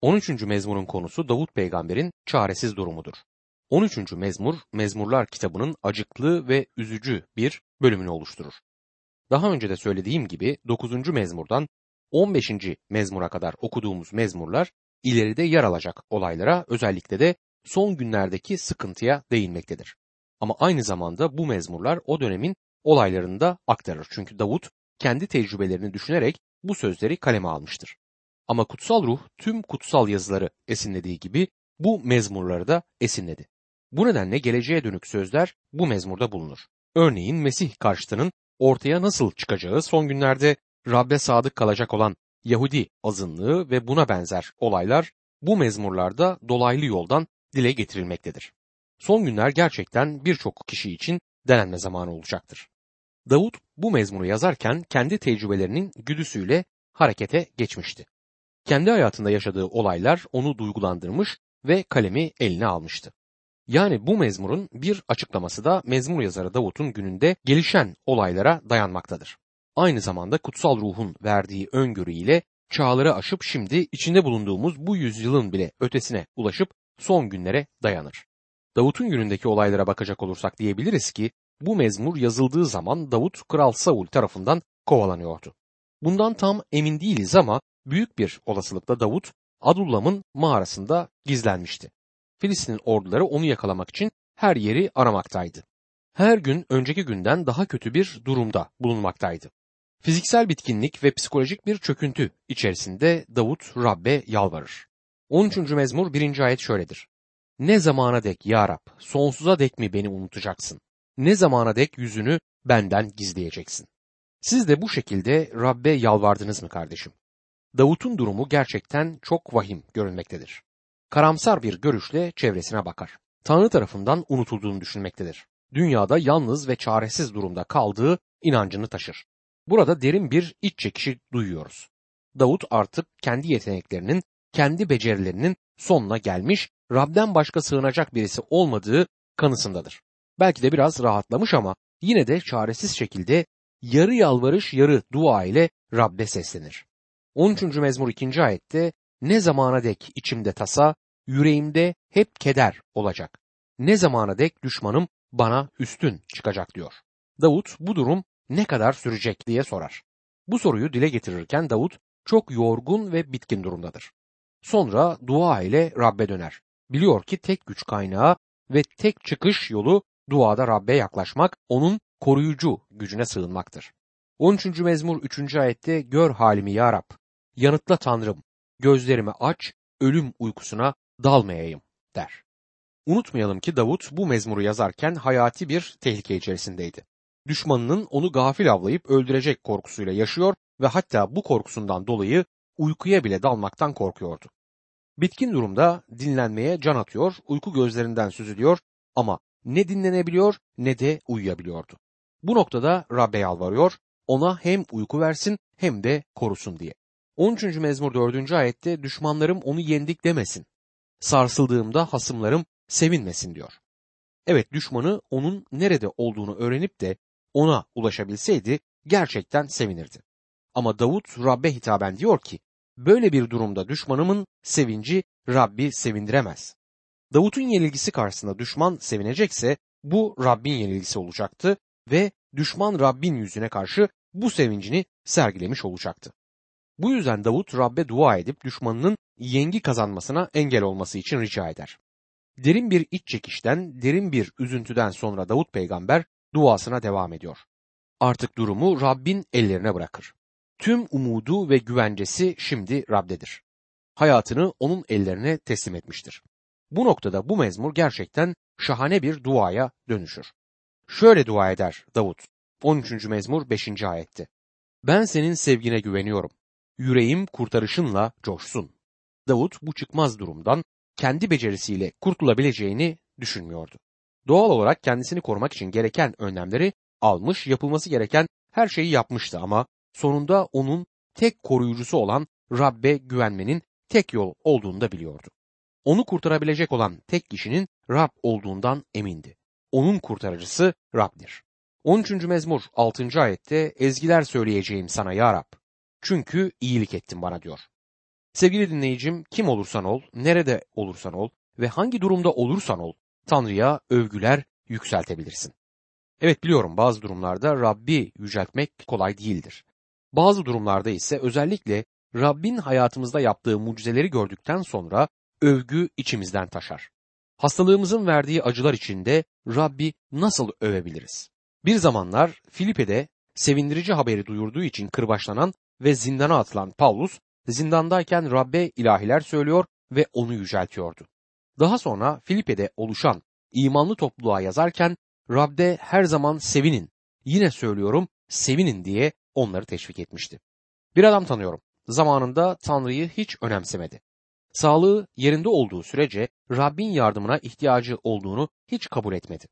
13. mezmurun konusu Davut peygamberin çaresiz durumudur. 13. mezmur, Mezmurlar kitabının acıklı ve üzücü bir bölümünü oluşturur. Daha önce de söylediğim gibi 9. mezmurdan 15. mezmura kadar okuduğumuz mezmurlar ileride yer alacak olaylara özellikle de son günlerdeki sıkıntıya değinmektedir. Ama aynı zamanda bu mezmurlar o dönemin olaylarını da aktarır. Çünkü Davut kendi tecrübelerini düşünerek bu sözleri kaleme almıştır. Ama kutsal ruh tüm kutsal yazıları esinlediği gibi bu mezmurları da esinledi. Bu nedenle geleceğe dönük sözler bu mezmurda bulunur. Örneğin Mesih karşıtının ortaya nasıl çıkacağı son günlerde Rabbe sadık kalacak olan Yahudi azınlığı ve buna benzer olaylar bu mezmurlarda dolaylı yoldan dile getirilmektedir. Son günler gerçekten birçok kişi için denenme zamanı olacaktır. Davut bu mezmuru yazarken kendi tecrübelerinin güdüsüyle harekete geçmişti. Kendi hayatında yaşadığı olaylar onu duygulandırmış ve kalemi eline almıştı. Yani bu mezmurun bir açıklaması da mezmur yazarı Davut'un gününde gelişen olaylara dayanmaktadır. Aynı zamanda kutsal ruhun verdiği öngörü ile çağları aşıp şimdi içinde bulunduğumuz bu yüzyılın bile ötesine ulaşıp son günlere dayanır. Davut'un günündeki olaylara bakacak olursak diyebiliriz ki bu mezmur yazıldığı zaman Davut Kral Saul tarafından kovalanıyordu. Bundan tam emin değiliz ama büyük bir olasılıkla Davut Adullam'ın mağarasında gizlenmişti. Filistin orduları onu yakalamak için her yeri aramaktaydı. Her gün önceki günden daha kötü bir durumda bulunmaktaydı. Fiziksel bitkinlik ve psikolojik bir çöküntü içerisinde Davut Rabbe yalvarır. 13. mezmur 1. ayet şöyledir. Ne zamana dek ya Rab, sonsuza dek mi beni unutacaksın? Ne zamana dek yüzünü benden gizleyeceksin? Siz de bu şekilde Rabbe yalvardınız mı kardeşim? Davut'un durumu gerçekten çok vahim görünmektedir. Karamsar bir görüşle çevresine bakar. Tanrı tarafından unutulduğunu düşünmektedir. Dünyada yalnız ve çaresiz durumda kaldığı inancını taşır. Burada derin bir iç çekişi duyuyoruz. Davut artık kendi yeteneklerinin, kendi becerilerinin sonuna gelmiş, Rab'den başka sığınacak birisi olmadığı kanısındadır. Belki de biraz rahatlamış ama yine de çaresiz şekilde yarı yalvarış yarı dua ile Rab'be seslenir. 13. mezmur 2. ayette ne zamana dek içimde tasa, yüreğimde hep keder olacak. Ne zamana dek düşmanım bana üstün çıkacak diyor. Davut bu durum ne kadar sürecek diye sorar. Bu soruyu dile getirirken Davut çok yorgun ve bitkin durumdadır. Sonra dua ile Rabbe döner. Biliyor ki tek güç kaynağı ve tek çıkış yolu duada Rabbe yaklaşmak, onun koruyucu gücüne sığınmaktır. 13. mezmur 3. ayette gör halimi ya Rab, yanıtla Tanrım, gözlerimi aç, ölüm uykusuna dalmayayım der. Unutmayalım ki Davut bu mezmuru yazarken hayati bir tehlike içerisindeydi. Düşmanının onu gafil avlayıp öldürecek korkusuyla yaşıyor ve hatta bu korkusundan dolayı uykuya bile dalmaktan korkuyordu. Bitkin durumda dinlenmeye can atıyor, uyku gözlerinden süzülüyor ama ne dinlenebiliyor ne de uyuyabiliyordu. Bu noktada Rabbe yalvarıyor, ona hem uyku versin hem de korusun diye. 13. mezmur 4. ayette düşmanlarım onu yendik demesin. Sarsıldığımda hasımlarım sevinmesin diyor. Evet düşmanı onun nerede olduğunu öğrenip de ona ulaşabilseydi gerçekten sevinirdi. Ama Davut Rabbe hitaben diyor ki böyle bir durumda düşmanımın sevinci Rabbi sevindiremez. Davut'un yenilgisi karşısında düşman sevinecekse bu Rabbin yenilgisi olacaktı ve düşman Rabbin yüzüne karşı bu sevincini sergilemiş olacaktı. Bu yüzden Davut Rabbe dua edip düşmanının yengi kazanmasına engel olması için rica eder. Derin bir iç çekişten, derin bir üzüntüden sonra Davut peygamber duasına devam ediyor. Artık durumu Rabbin ellerine bırakır. Tüm umudu ve güvencesi şimdi Rab'dedir. Hayatını onun ellerine teslim etmiştir. Bu noktada bu mezmur gerçekten şahane bir duaya dönüşür. Şöyle dua eder Davut 13. mezmur 5. ayette. Ben senin sevgine güveniyorum. Yüreğim kurtarışınla coşsun. Davut bu çıkmaz durumdan kendi becerisiyle kurtulabileceğini düşünmüyordu. Doğal olarak kendisini korumak için gereken önlemleri almış, yapılması gereken her şeyi yapmıştı ama sonunda onun tek koruyucusu olan Rabbe güvenmenin tek yol olduğunu da biliyordu. Onu kurtarabilecek olan tek kişinin Rab olduğundan emindi. Onun kurtarıcısı Rab'dir. 13. mezmur 6. ayette ezgiler söyleyeceğim sana ya Rab. Çünkü iyilik ettin bana diyor. Sevgili dinleyicim kim olursan ol, nerede olursan ol ve hangi durumda olursan ol Tanrı'ya övgüler yükseltebilirsin. Evet biliyorum bazı durumlarda Rabbi yüceltmek kolay değildir. Bazı durumlarda ise özellikle Rabbin hayatımızda yaptığı mucizeleri gördükten sonra övgü içimizden taşar. Hastalığımızın verdiği acılar içinde Rabbi nasıl övebiliriz? Bir zamanlar Filipe'de sevindirici haberi duyurduğu için kırbaçlanan ve zindana atılan Paulus, zindandayken Rabbe ilahiler söylüyor ve onu yüceltiyordu. Daha sonra Filipe'de oluşan imanlı topluluğa yazarken Rab'de her zaman sevinin, yine söylüyorum sevinin diye onları teşvik etmişti. Bir adam tanıyorum. Zamanında Tanrı'yı hiç önemsemedi. Sağlığı yerinde olduğu sürece Rabbin yardımına ihtiyacı olduğunu hiç kabul etmedi.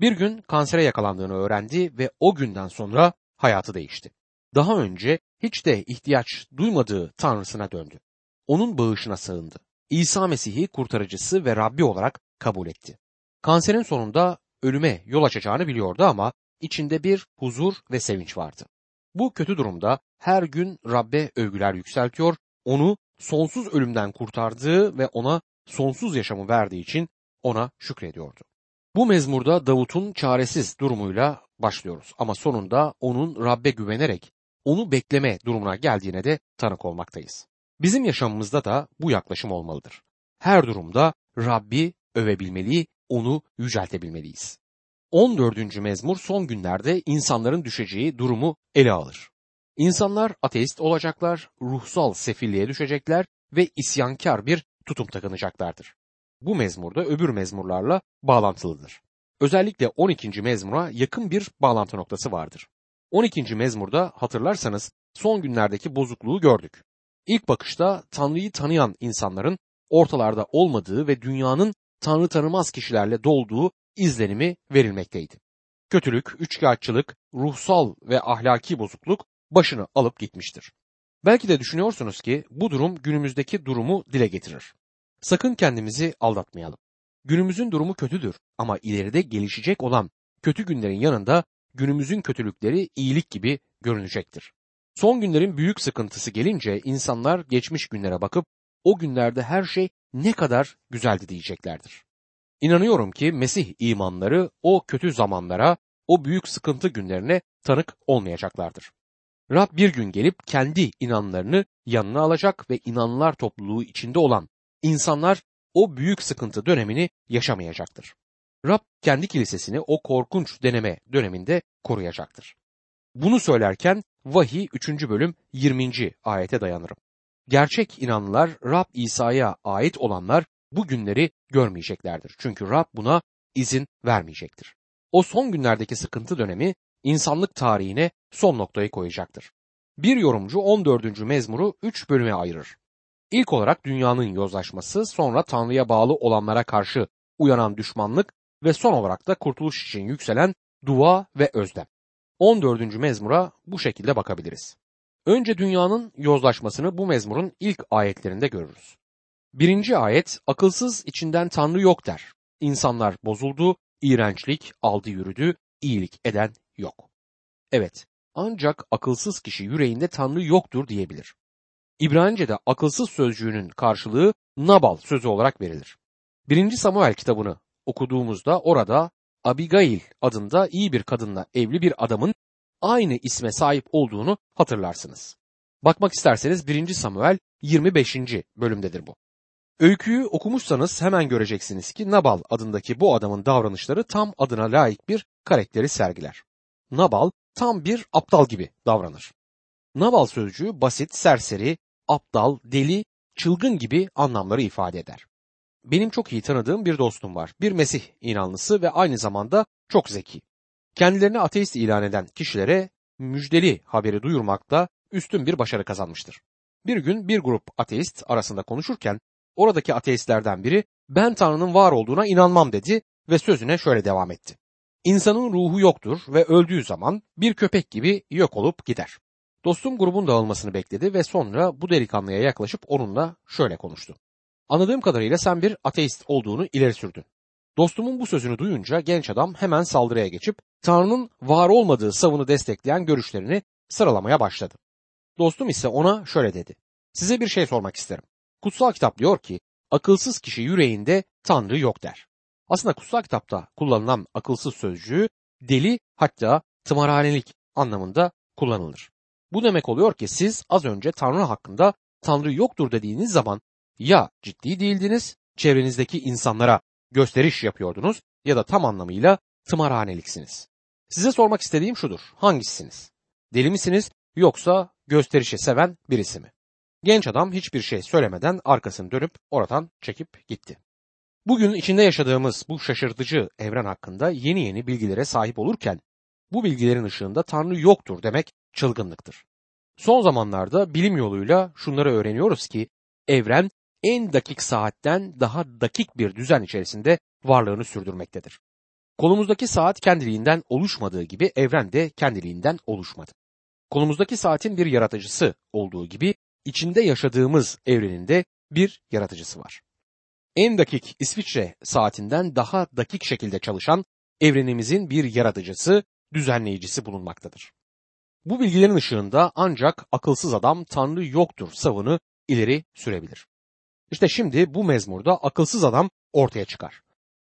Bir gün kansere yakalandığını öğrendi ve o günden sonra hayatı değişti. Daha önce hiç de ihtiyaç duymadığı Tanrısına döndü. Onun bağışına sığındı. İsa Mesih'i kurtarıcısı ve Rabbi olarak kabul etti. Kanserin sonunda ölüme yol açacağını biliyordu ama içinde bir huzur ve sevinç vardı. Bu kötü durumda her gün Rabbe övgüler yükseltiyor, onu sonsuz ölümden kurtardığı ve ona sonsuz yaşamı verdiği için ona şükrediyordu. Bu mezmurda Davut'un çaresiz durumuyla başlıyoruz ama sonunda onun Rabbe güvenerek onu bekleme durumuna geldiğine de tanık olmaktayız. Bizim yaşamımızda da bu yaklaşım olmalıdır. Her durumda Rabbi övebilmeli, onu yüceltebilmeliyiz. 14. mezmur son günlerde insanların düşeceği durumu ele alır. İnsanlar ateist olacaklar, ruhsal sefilliğe düşecekler ve isyankar bir tutum takınacaklardır. Bu mezmurda öbür mezmurlarla bağlantılıdır. Özellikle 12. mezmura yakın bir bağlantı noktası vardır. 12. mezmurda hatırlarsanız son günlerdeki bozukluğu gördük. İlk bakışta Tanrı'yı tanıyan insanların ortalarda olmadığı ve dünyanın Tanrı tanımaz kişilerle dolduğu izlenimi verilmekteydi. Kötülük, üçkağıtçılık, ruhsal ve ahlaki bozukluk başını alıp gitmiştir. Belki de düşünüyorsunuz ki bu durum günümüzdeki durumu dile getirir. Sakın kendimizi aldatmayalım. Günümüzün durumu kötüdür ama ileride gelişecek olan kötü günlerin yanında günümüzün kötülükleri iyilik gibi görünecektir. Son günlerin büyük sıkıntısı gelince insanlar geçmiş günlere bakıp o günlerde her şey ne kadar güzeldi diyeceklerdir. İnanıyorum ki Mesih imanları o kötü zamanlara, o büyük sıkıntı günlerine tanık olmayacaklardır. Rab bir gün gelip kendi inanlarını yanına alacak ve inanlar topluluğu içinde olan insanlar o büyük sıkıntı dönemini yaşamayacaktır. Rab kendi kilisesini o korkunç deneme döneminde koruyacaktır. Bunu söylerken vahiy 3. bölüm 20. ayete dayanırım. Gerçek inanlılar Rab İsa'ya ait olanlar bu günleri görmeyeceklerdir. Çünkü Rab buna izin vermeyecektir. O son günlerdeki sıkıntı dönemi insanlık tarihine son noktayı koyacaktır. Bir yorumcu 14. mezmuru 3 bölüme ayırır. İlk olarak dünyanın yozlaşması, sonra Tanrı'ya bağlı olanlara karşı uyanan düşmanlık ve son olarak da kurtuluş için yükselen dua ve özlem. 14. mezmura bu şekilde bakabiliriz. Önce dünyanın yozlaşmasını bu mezmurun ilk ayetlerinde görürüz. Birinci ayet akılsız içinden Tanrı yok der. İnsanlar bozuldu, iğrençlik aldı yürüdü, iyilik eden yok. Evet, ancak akılsız kişi yüreğinde Tanrı yoktur diyebilir. İbranice'de akılsız sözcüğünün karşılığı Nabal sözü olarak verilir. Birinci Samuel kitabını okuduğumuzda orada Abigail adında iyi bir kadınla evli bir adamın aynı isme sahip olduğunu hatırlarsınız. Bakmak isterseniz 1. Samuel 25. bölümdedir bu. Öyküyü okumuşsanız hemen göreceksiniz ki Nabal adındaki bu adamın davranışları tam adına layık bir karakteri sergiler. Nabal tam bir aptal gibi davranır. Nabal sözcüğü basit, serseri, aptal, deli, çılgın gibi anlamları ifade eder. Benim çok iyi tanıdığım bir dostum var. Bir Mesih inanlısı ve aynı zamanda çok zeki. Kendilerini ateist ilan eden kişilere müjdeli haberi duyurmakta üstün bir başarı kazanmıştır. Bir gün bir grup ateist arasında konuşurken oradaki ateistlerden biri ben Tanrı'nın var olduğuna inanmam dedi ve sözüne şöyle devam etti. İnsanın ruhu yoktur ve öldüğü zaman bir köpek gibi yok olup gider. Dostum grubun dağılmasını bekledi ve sonra bu delikanlıya yaklaşıp onunla şöyle konuştu. Anladığım kadarıyla sen bir ateist olduğunu ileri sürdün. Dostumun bu sözünü duyunca genç adam hemen saldırıya geçip Tanrı'nın var olmadığı savını destekleyen görüşlerini sıralamaya başladı. Dostum ise ona şöyle dedi. Size bir şey sormak isterim. Kutsal kitap diyor ki akılsız kişi yüreğinde Tanrı yok der. Aslında kutsal kitapta kullanılan akılsız sözcüğü deli hatta tımarhanelik anlamında kullanılır. Bu demek oluyor ki siz az önce Tanrı hakkında Tanrı yoktur dediğiniz zaman ya ciddi değildiniz, çevrenizdeki insanlara gösteriş yapıyordunuz ya da tam anlamıyla tımarhaneliksiniz. Size sormak istediğim şudur. Hangisiniz? Deli misiniz yoksa gösterişi seven birisi mi? Genç adam hiçbir şey söylemeden arkasını dönüp oradan çekip gitti. Bugün içinde yaşadığımız bu şaşırtıcı evren hakkında yeni yeni bilgilere sahip olurken bu bilgilerin ışığında Tanrı yoktur demek çılgınlıktır. Son zamanlarda bilim yoluyla şunları öğreniyoruz ki evren en dakik saatten daha dakik bir düzen içerisinde varlığını sürdürmektedir. Kolumuzdaki saat kendiliğinden oluşmadığı gibi evren de kendiliğinden oluşmadı. Kolumuzdaki saatin bir yaratıcısı olduğu gibi içinde yaşadığımız evrenin de bir yaratıcısı var. En dakik İsviçre saatinden daha dakik şekilde çalışan evrenimizin bir yaratıcısı, düzenleyicisi bulunmaktadır. Bu bilgilerin ışığında ancak akılsız adam Tanrı yoktur savını ileri sürebilir. İşte şimdi bu mezmurda akılsız adam ortaya çıkar.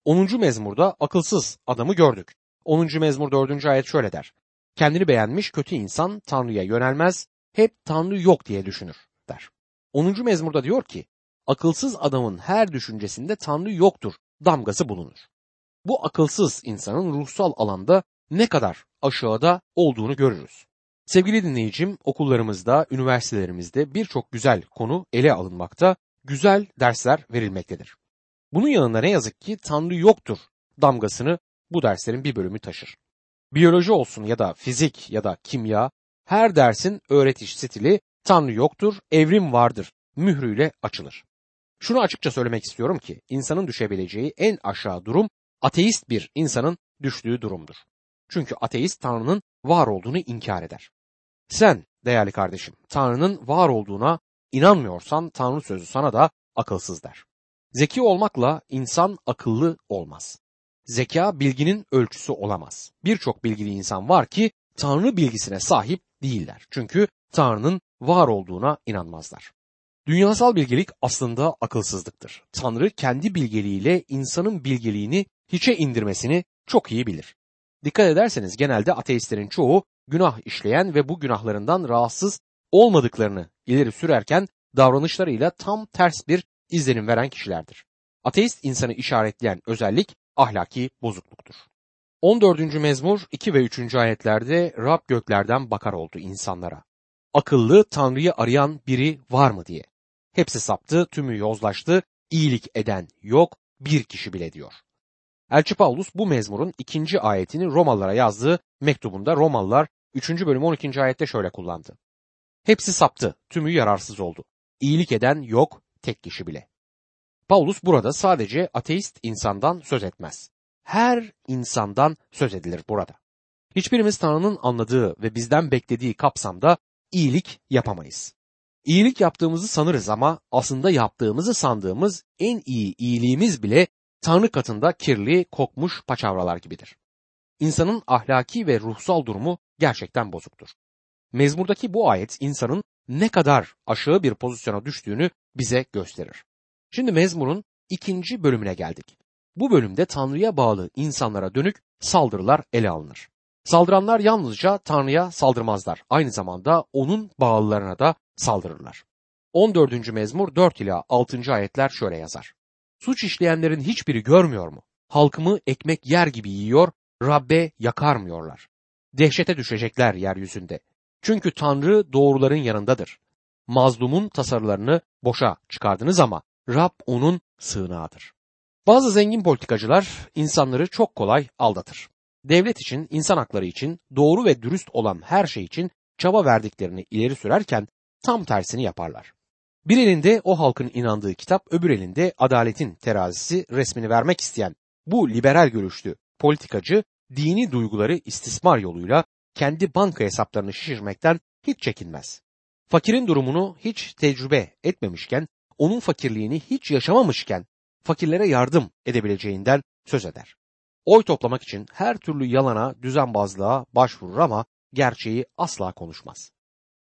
10. mezmurda akılsız adamı gördük. 10. mezmur 4. ayet şöyle der. Kendini beğenmiş kötü insan Tanrı'ya yönelmez, hep Tanrı yok diye düşünür der. 10. mezmurda diyor ki, akılsız adamın her düşüncesinde Tanrı yoktur damgası bulunur. Bu akılsız insanın ruhsal alanda ne kadar aşağıda olduğunu görürüz. Sevgili dinleyicim, okullarımızda, üniversitelerimizde birçok güzel konu ele alınmakta, güzel dersler verilmektedir. Bunun yanında ne yazık ki Tanrı yoktur damgasını bu derslerin bir bölümü taşır. Biyoloji olsun ya da fizik ya da kimya, her dersin öğretiş stili Tanrı yoktur, evrim vardır mührüyle açılır. Şunu açıkça söylemek istiyorum ki insanın düşebileceği en aşağı durum ateist bir insanın düştüğü durumdur. Çünkü ateist Tanrı'nın var olduğunu inkar eder. Sen değerli kardeşim Tanrı'nın var olduğuna inanmıyorsan Tanrı sözü sana da akılsız der. Zeki olmakla insan akıllı olmaz. Zeka bilginin ölçüsü olamaz. Birçok bilgili insan var ki Tanrı bilgisine sahip değiller. Çünkü Tanrı'nın var olduğuna inanmazlar. Dünyasal bilgelik aslında akılsızlıktır. Tanrı kendi bilgeliğiyle insanın bilgeliğini hiçe indirmesini çok iyi bilir. Dikkat ederseniz genelde ateistlerin çoğu günah işleyen ve bu günahlarından rahatsız olmadıklarını ileri sürerken davranışlarıyla tam ters bir izlenim veren kişilerdir. Ateist insanı işaretleyen özellik ahlaki bozukluktur. 14. mezmur 2 ve 3. ayetlerde Rab göklerden bakar oldu insanlara. Akıllı Tanrı'yı arayan biri var mı diye. Hepsi saptı, tümü yozlaştı, iyilik eden yok, bir kişi bile diyor. Elçi Paulus bu mezmurun ikinci ayetini Romalılara yazdığı mektubunda Romalılar 3. bölüm 12. ayette şöyle kullandı. Hepsi saptı, tümü yararsız oldu. İyilik eden yok, tek kişi bile. Paulus burada sadece ateist insandan söz etmez. Her insandan söz edilir burada. Hiçbirimiz Tanrı'nın anladığı ve bizden beklediği kapsamda iyilik yapamayız. İyilik yaptığımızı sanırız ama aslında yaptığımızı sandığımız en iyi iyiliğimiz bile Tanrı katında kirli, kokmuş paçavralar gibidir. İnsanın ahlaki ve ruhsal durumu gerçekten bozuktur. Mezmurdaki bu ayet insanın ne kadar aşağı bir pozisyona düştüğünü bize gösterir. Şimdi mezmurun ikinci bölümüne geldik. Bu bölümde Tanrı'ya bağlı insanlara dönük saldırılar ele alınır. Saldıranlar yalnızca Tanrı'ya saldırmazlar. Aynı zamanda onun bağlılarına da saldırırlar. 14. mezmur 4 ila 6. ayetler şöyle yazar. Suç işleyenlerin hiçbiri görmüyor mu? Halkımı ekmek yer gibi yiyor, Rabbe yakarmıyorlar. Dehşete düşecekler yeryüzünde. Çünkü Tanrı doğruların yanındadır. Mazlumun tasarılarını boşa çıkardınız ama Rab onun sığınağıdır. Bazı zengin politikacılar insanları çok kolay aldatır. Devlet için, insan hakları için, doğru ve dürüst olan her şey için çaba verdiklerini ileri sürerken tam tersini yaparlar. Bir elinde o halkın inandığı kitap, öbür elinde adaletin terazisi resmini vermek isteyen bu liberal görüşlü politikacı dini duyguları istismar yoluyla kendi banka hesaplarını şişirmekten hiç çekinmez. Fakirin durumunu hiç tecrübe etmemişken, onun fakirliğini hiç yaşamamışken fakirlere yardım edebileceğinden söz eder. Oy toplamak için her türlü yalana, düzenbazlığa başvurur ama gerçeği asla konuşmaz.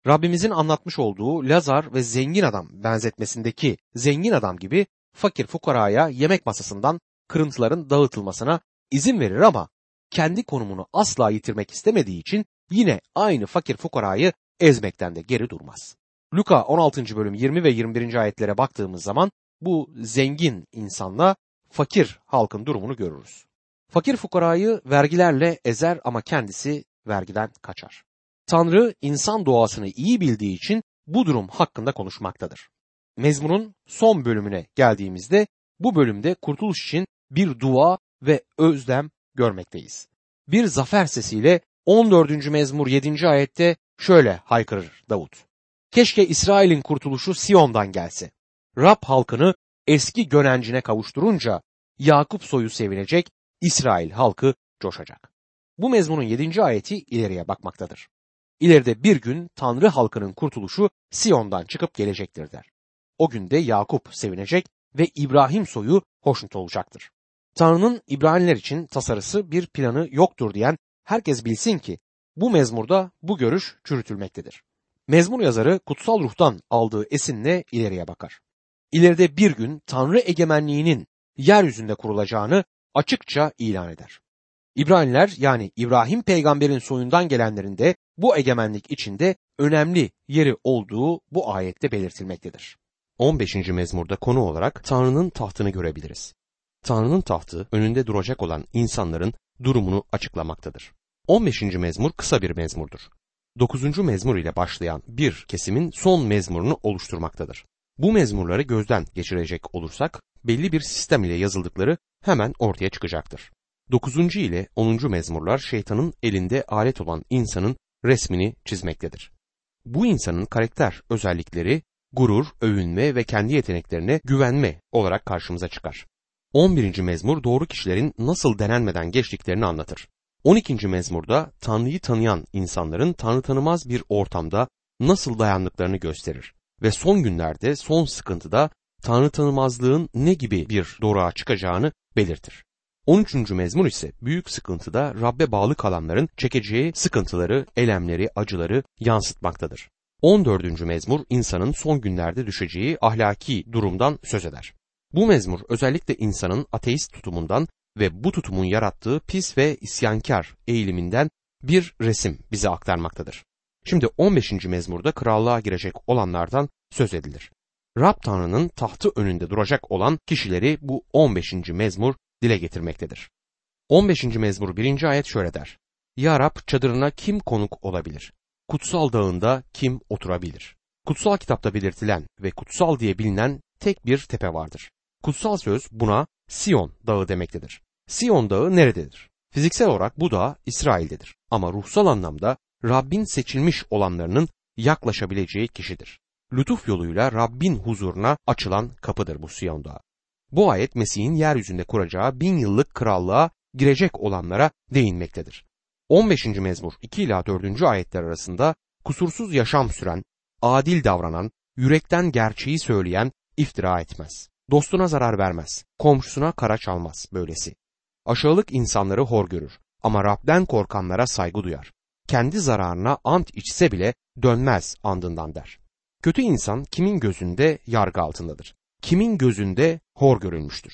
Rabbimizin anlatmış olduğu Lazar ve zengin adam benzetmesindeki zengin adam gibi fakir fukaraya yemek masasından kırıntıların dağıtılmasına izin verir ama kendi konumunu asla yitirmek istemediği için yine aynı fakir fukarayı ezmekten de geri durmaz. Luka 16. bölüm 20 ve 21. ayetlere baktığımız zaman bu zengin insanla fakir halkın durumunu görürüz. Fakir fukarayı vergilerle ezer ama kendisi vergiden kaçar. Tanrı insan doğasını iyi bildiği için bu durum hakkında konuşmaktadır. Mezmunun son bölümüne geldiğimizde bu bölümde kurtuluş için bir dua ve özlem görmekteyiz. Bir zafer sesiyle 14. mezmur 7. ayette şöyle haykırır Davut. Keşke İsrail'in kurtuluşu Siyon'dan gelse. Rab halkını eski gönencine kavuşturunca Yakup soyu sevinecek, İsrail halkı coşacak. Bu mezmunun 7. ayeti ileriye bakmaktadır. İleride bir gün Tanrı halkının kurtuluşu Siyon'dan çıkıp gelecektir der. O günde Yakup sevinecek ve İbrahim soyu hoşnut olacaktır. Tanrı'nın İbraniler için tasarısı bir planı yoktur diyen herkes bilsin ki bu mezmurda bu görüş çürütülmektedir. Mezmur yazarı kutsal ruhtan aldığı esinle ileriye bakar. İleride bir gün Tanrı egemenliğinin yeryüzünde kurulacağını açıkça ilan eder. İbraniler yani İbrahim peygamberin soyundan gelenlerin de bu egemenlik içinde önemli yeri olduğu bu ayette belirtilmektedir. 15. mezmurda konu olarak Tanrı'nın tahtını görebiliriz. Tanrı'nın tahtı önünde duracak olan insanların durumunu açıklamaktadır. 15. mezmur kısa bir mezmurdur. 9. mezmur ile başlayan bir kesimin son mezmurunu oluşturmaktadır. Bu mezmurları gözden geçirecek olursak belli bir sistem ile yazıldıkları hemen ortaya çıkacaktır. 9. ile 10. mezmurlar şeytanın elinde alet olan insanın resmini çizmektedir. Bu insanın karakter özellikleri gurur, övünme ve kendi yeteneklerine güvenme olarak karşımıza çıkar. 11. mezmur doğru kişilerin nasıl denenmeden geçtiklerini anlatır. 12. mezmurda Tanrı'yı tanıyan insanların Tanrı tanımaz bir ortamda nasıl dayandıklarını gösterir ve son günlerde son sıkıntıda Tanrı tanımazlığın ne gibi bir doruğa çıkacağını belirtir. 13. mezmur ise büyük sıkıntıda Rabbe bağlı kalanların çekeceği sıkıntıları, elemleri, acıları yansıtmaktadır. 14. mezmur insanın son günlerde düşeceği ahlaki durumdan söz eder. Bu mezmur özellikle insanın ateist tutumundan ve bu tutumun yarattığı pis ve isyankar eğiliminden bir resim bize aktarmaktadır. Şimdi 15. mezmurda krallığa girecek olanlardan söz edilir. Rab Tanrı'nın tahtı önünde duracak olan kişileri bu 15. mezmur dile getirmektedir. 15. mezmur 1. ayet şöyle der. Ya Rab çadırına kim konuk olabilir? Kutsal dağında kim oturabilir? Kutsal kitapta belirtilen ve kutsal diye bilinen tek bir tepe vardır. Kutsal söz buna Sion dağı demektedir. Sion dağı nerededir? Fiziksel olarak bu dağ İsrail'dedir. Ama ruhsal anlamda Rabbin seçilmiş olanlarının yaklaşabileceği kişidir. Lütuf yoluyla Rabbin huzuruna açılan kapıdır bu Sion dağı. Bu ayet Mesih'in yeryüzünde kuracağı bin yıllık krallığa girecek olanlara değinmektedir. 15. mezmur 2 ila 4. ayetler arasında kusursuz yaşam süren, adil davranan, yürekten gerçeği söyleyen iftira etmez. Dostuna zarar vermez, komşusuna kara çalmaz böylesi. Aşağılık insanları hor görür ama Rab'den korkanlara saygı duyar. Kendi zararına ant içse bile dönmez andından der. Kötü insan kimin gözünde yargı altındadır? Kimin gözünde hor görülmüştür?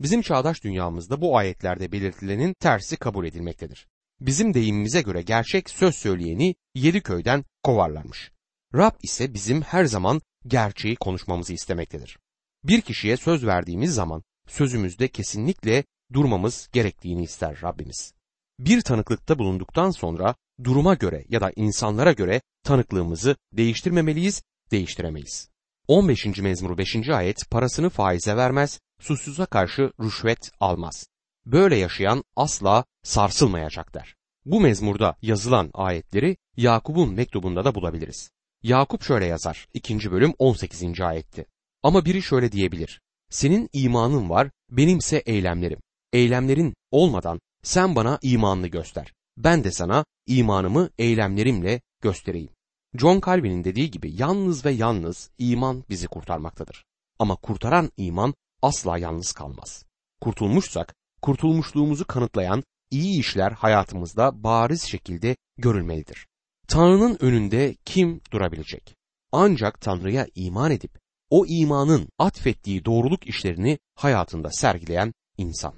Bizim çağdaş dünyamızda bu ayetlerde belirtilenin tersi kabul edilmektedir. Bizim deyimimize göre gerçek söz söyleyeni yedi köyden kovarlarmış. Rab ise bizim her zaman gerçeği konuşmamızı istemektedir. Bir kişiye söz verdiğimiz zaman sözümüzde kesinlikle durmamız gerektiğini ister Rabbimiz. Bir tanıklıkta bulunduktan sonra duruma göre ya da insanlara göre tanıklığımızı değiştirmemeliyiz, değiştiremeyiz. 15. mezmur 5. ayet parasını faize vermez, suçsuza karşı rüşvet almaz. Böyle yaşayan asla sarsılmayacak der. Bu mezmurda yazılan ayetleri Yakup'un mektubunda da bulabiliriz. Yakup şöyle yazar 2. bölüm 18. ayetti. Ama biri şöyle diyebilir. Senin imanın var, benimse eylemlerim. Eylemlerin olmadan sen bana imanını göster. Ben de sana imanımı eylemlerimle göstereyim. John Calvin'in dediği gibi yalnız ve yalnız iman bizi kurtarmaktadır. Ama kurtaran iman asla yalnız kalmaz. Kurtulmuşsak, kurtulmuşluğumuzu kanıtlayan iyi işler hayatımızda bariz şekilde görülmelidir. Tanrı'nın önünde kim durabilecek? Ancak Tanrı'ya iman edip o imanın atfettiği doğruluk işlerini hayatında sergileyen insan.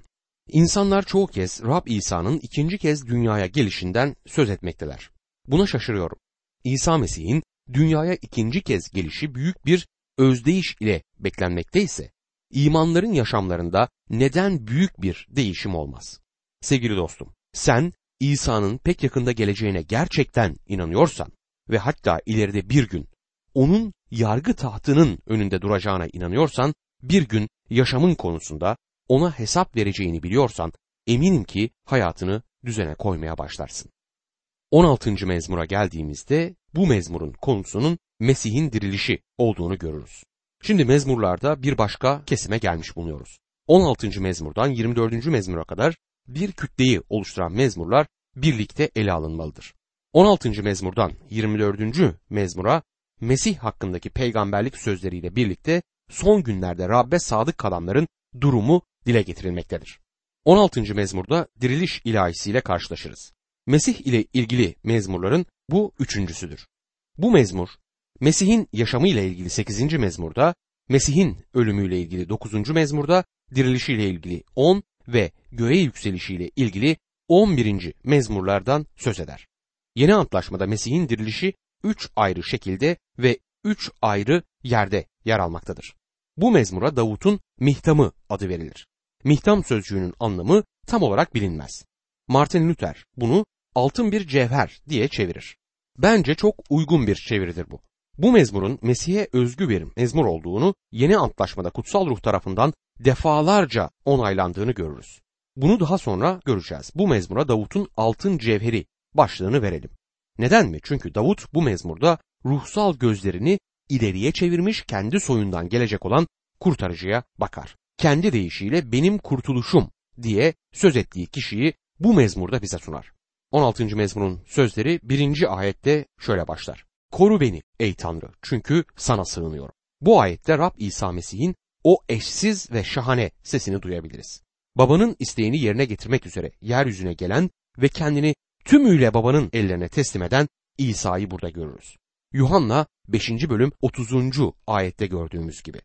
İnsanlar çoğu kez Rab İsa'nın ikinci kez dünyaya gelişinden söz etmekteler. Buna şaşırıyorum. İsa Mesih'in dünyaya ikinci kez gelişi büyük bir özdeyiş ile beklenmekte ise imanların yaşamlarında neden büyük bir değişim olmaz? Sevgili dostum, sen İsa'nın pek yakında geleceğine gerçekten inanıyorsan ve hatta ileride bir gün onun yargı tahtının önünde duracağına inanıyorsan, bir gün yaşamın konusunda ona hesap vereceğini biliyorsan, eminim ki hayatını düzene koymaya başlarsın. 16. mezmura geldiğimizde bu mezmurun konusunun Mesih'in dirilişi olduğunu görürüz. Şimdi mezmurlarda bir başka kesime gelmiş bulunuyoruz. 16. mezmurdan 24. mezmura kadar bir kütleyi oluşturan mezmurlar birlikte ele alınmalıdır. 16. mezmurdan 24. mezmura Mesih hakkındaki peygamberlik sözleriyle birlikte son günlerde Rabbe sadık kalanların durumu dile getirilmektedir. 16. mezmurda diriliş ilahisiyle karşılaşırız. Mesih ile ilgili mezmurların bu üçüncüsüdür. Bu mezmur, Mesih'in yaşamı ile ilgili 8. mezmurda, Mesih'in ölümüyle ilgili 9. mezmurda, dirilişiyle ilgili 10 ve göğe yükselişiyle ilgili 11. mezmurlardan söz eder. Yeni Antlaşmada Mesih'in dirilişi üç ayrı şekilde ve üç ayrı yerde yer almaktadır. Bu mezmura Davut'un mihtamı adı verilir. Mihtam sözcüğünün anlamı tam olarak bilinmez. Martin Luther bunu altın bir cevher diye çevirir. Bence çok uygun bir çeviridir bu. Bu mezmurun Mesih'e özgü bir mezmur olduğunu yeni antlaşmada kutsal ruh tarafından defalarca onaylandığını görürüz. Bunu daha sonra göreceğiz. Bu mezmura Davut'un altın cevheri başlığını verelim. Neden mi? Çünkü Davut bu mezmurda ruhsal gözlerini ileriye çevirmiş kendi soyundan gelecek olan kurtarıcıya bakar. Kendi deyişiyle benim kurtuluşum diye söz ettiği kişiyi bu mezmurda bize sunar. 16. mezmurun sözleri 1. ayette şöyle başlar. Koru beni ey Tanrı çünkü sana sığınıyorum. Bu ayette Rab İsa Mesih'in o eşsiz ve şahane sesini duyabiliriz. Babanın isteğini yerine getirmek üzere yeryüzüne gelen ve kendini tümüyle babanın ellerine teslim eden İsa'yı burada görürüz. Yuhanna 5. bölüm 30. ayette gördüğümüz gibi.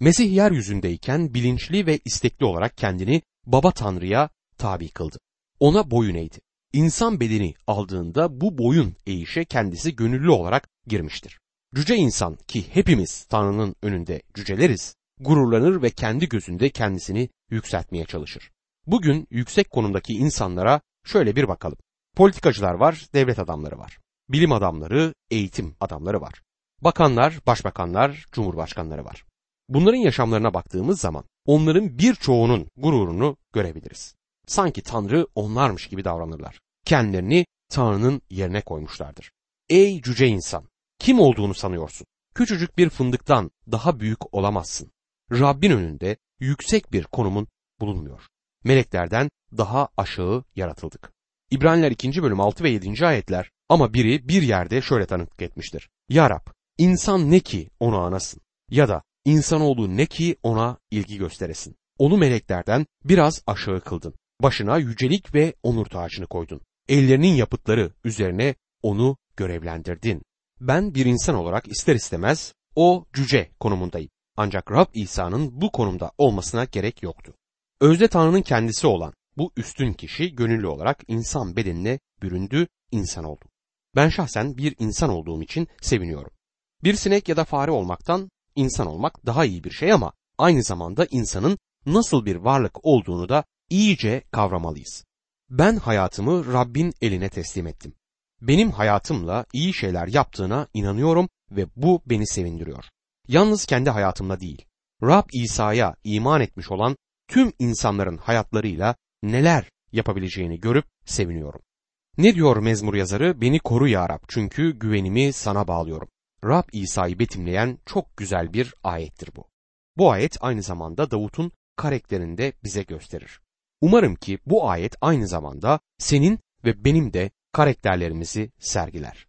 Mesih yeryüzündeyken bilinçli ve istekli olarak kendini baba Tanrı'ya tabi kıldı. Ona boyun eğdi. İnsan bedeni aldığında bu boyun eğişe kendisi gönüllü olarak girmiştir. Cüce insan ki hepimiz Tanrı'nın önünde cüceleriz, gururlanır ve kendi gözünde kendisini yükseltmeye çalışır. Bugün yüksek konumdaki insanlara şöyle bir bakalım. Politikacılar var, devlet adamları var. Bilim adamları, eğitim adamları var. Bakanlar, başbakanlar, cumhurbaşkanları var. Bunların yaşamlarına baktığımız zaman onların birçoğunun gururunu görebiliriz. Sanki Tanrı onlarmış gibi davranırlar. Kendilerini Tanrı'nın yerine koymuşlardır. Ey cüce insan! Kim olduğunu sanıyorsun? Küçücük bir fındıktan daha büyük olamazsın. Rabbin önünde yüksek bir konumun bulunmuyor. Meleklerden daha aşağı yaratıldık. İbraniler 2. bölüm 6 ve 7. ayetler ama biri bir yerde şöyle tanıklık etmiştir. Ya Rab, insan ne ki onu anasın ya da insanoğlu ne ki ona ilgi gösteresin. Onu meleklerden biraz aşağı kıldın. Başına yücelik ve onur tacını koydun. Ellerinin yapıtları üzerine onu görevlendirdin. Ben bir insan olarak ister istemez o cüce konumundayım. Ancak Rab İsa'nın bu konumda olmasına gerek yoktu. Özde Tanrı'nın kendisi olan bu üstün kişi gönüllü olarak insan bedenine büründü, insan oldu. Ben şahsen bir insan olduğum için seviniyorum. Bir sinek ya da fare olmaktan insan olmak daha iyi bir şey ama aynı zamanda insanın nasıl bir varlık olduğunu da iyice kavramalıyız. Ben hayatımı Rabbin eline teslim ettim. Benim hayatımla iyi şeyler yaptığına inanıyorum ve bu beni sevindiriyor. Yalnız kendi hayatımla değil, Rab İsa'ya iman etmiş olan tüm insanların hayatlarıyla neler yapabileceğini görüp seviniyorum. Ne diyor mezmur yazarı? Beni koru ya Rab çünkü güvenimi sana bağlıyorum. Rab İsa'yı betimleyen çok güzel bir ayettir bu. Bu ayet aynı zamanda Davut'un karakterini de bize gösterir. Umarım ki bu ayet aynı zamanda senin ve benim de karakterlerimizi sergiler.